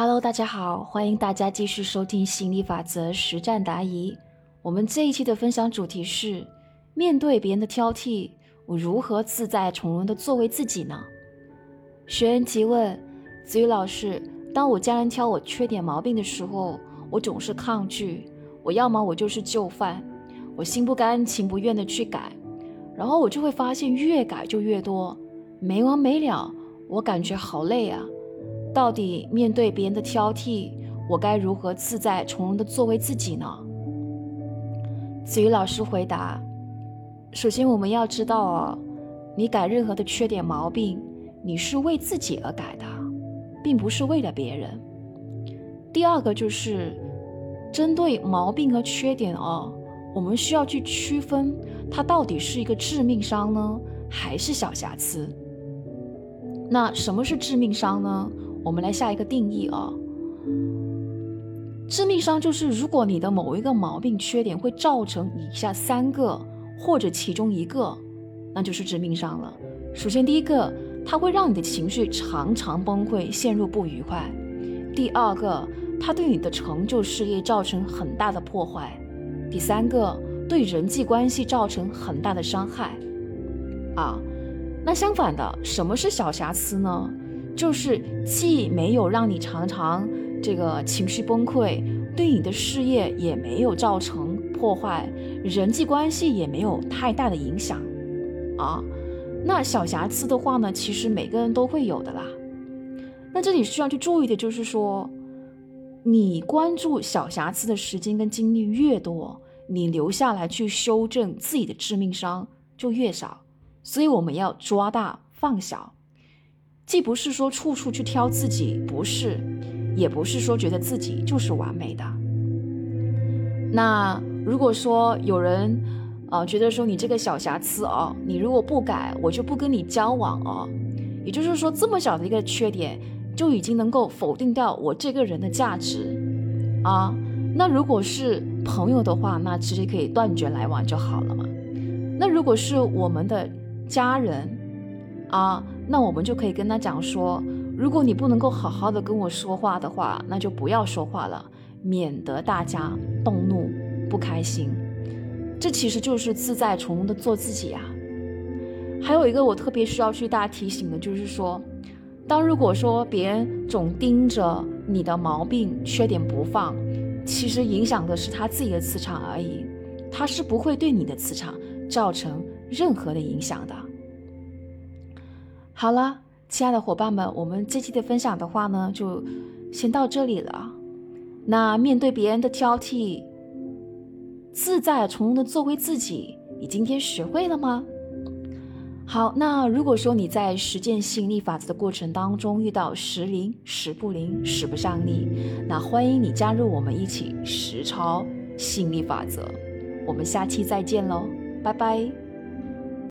Hello，大家好，欢迎大家继续收听心理法则实战答疑。我们这一期的分享主题是：面对别人的挑剔，我如何自在从容的作为自己呢？学员提问：子宇老师，当我家人挑我缺点毛病的时候，我总是抗拒，我要么我就是就范，我心不甘情不愿的去改，然后我就会发现越改就越多，没完没了，我感觉好累啊。到底面对别人的挑剔，我该如何自在从容的作为自己呢？子瑜老师回答：首先我们要知道哦，你改任何的缺点毛病，你是为自己而改的，并不是为了别人。第二个就是针对毛病和缺点哦，我们需要去区分它到底是一个致命伤呢，还是小瑕疵。那什么是致命伤呢？我们来下一个定义啊，致命伤就是如果你的某一个毛病、缺点会造成以下三个或者其中一个，那就是致命伤了。首先，第一个，它会让你的情绪常常崩溃，陷入不愉快；第二个，它对你的成就事业造成很大的破坏；第三个，对人际关系造成很大的伤害。啊，那相反的，什么是小瑕疵呢？就是既没有让你常常这个情绪崩溃，对你的事业也没有造成破坏，人际关系也没有太大的影响，啊，那小瑕疵的话呢，其实每个人都会有的啦。那这里需要去注意的就是说，你关注小瑕疵的时间跟精力越多，你留下来去修正自己的致命伤就越少。所以我们要抓大放小。既不是说处处去挑自己，不是，也不是说觉得自己就是完美的。那如果说有人，呃，觉得说你这个小瑕疵哦，你如果不改，我就不跟你交往哦。也就是说，这么小的一个缺点，就已经能够否定掉我这个人的价值啊。那如果是朋友的话，那其实可以断绝来往就好了嘛。那如果是我们的家人啊。那我们就可以跟他讲说，如果你不能够好好的跟我说话的话，那就不要说话了，免得大家动怒不开心。这其实就是自在从容的做自己啊。还有一个我特别需要去大家提醒的，就是说，当如果说别人总盯着你的毛病缺点不放，其实影响的是他自己的磁场而已，他是不会对你的磁场造成任何的影响的。好了，亲爱的伙伴们，我们这期的分享的话呢，就先到这里了。那面对别人的挑剔，自在从容的做回自己，你今天学会了吗？好，那如果说你在实践吸引力法则的过程当中遇到时灵时不灵、使不上力，那欢迎你加入我们一起实操吸引力法则。我们下期再见喽，拜拜。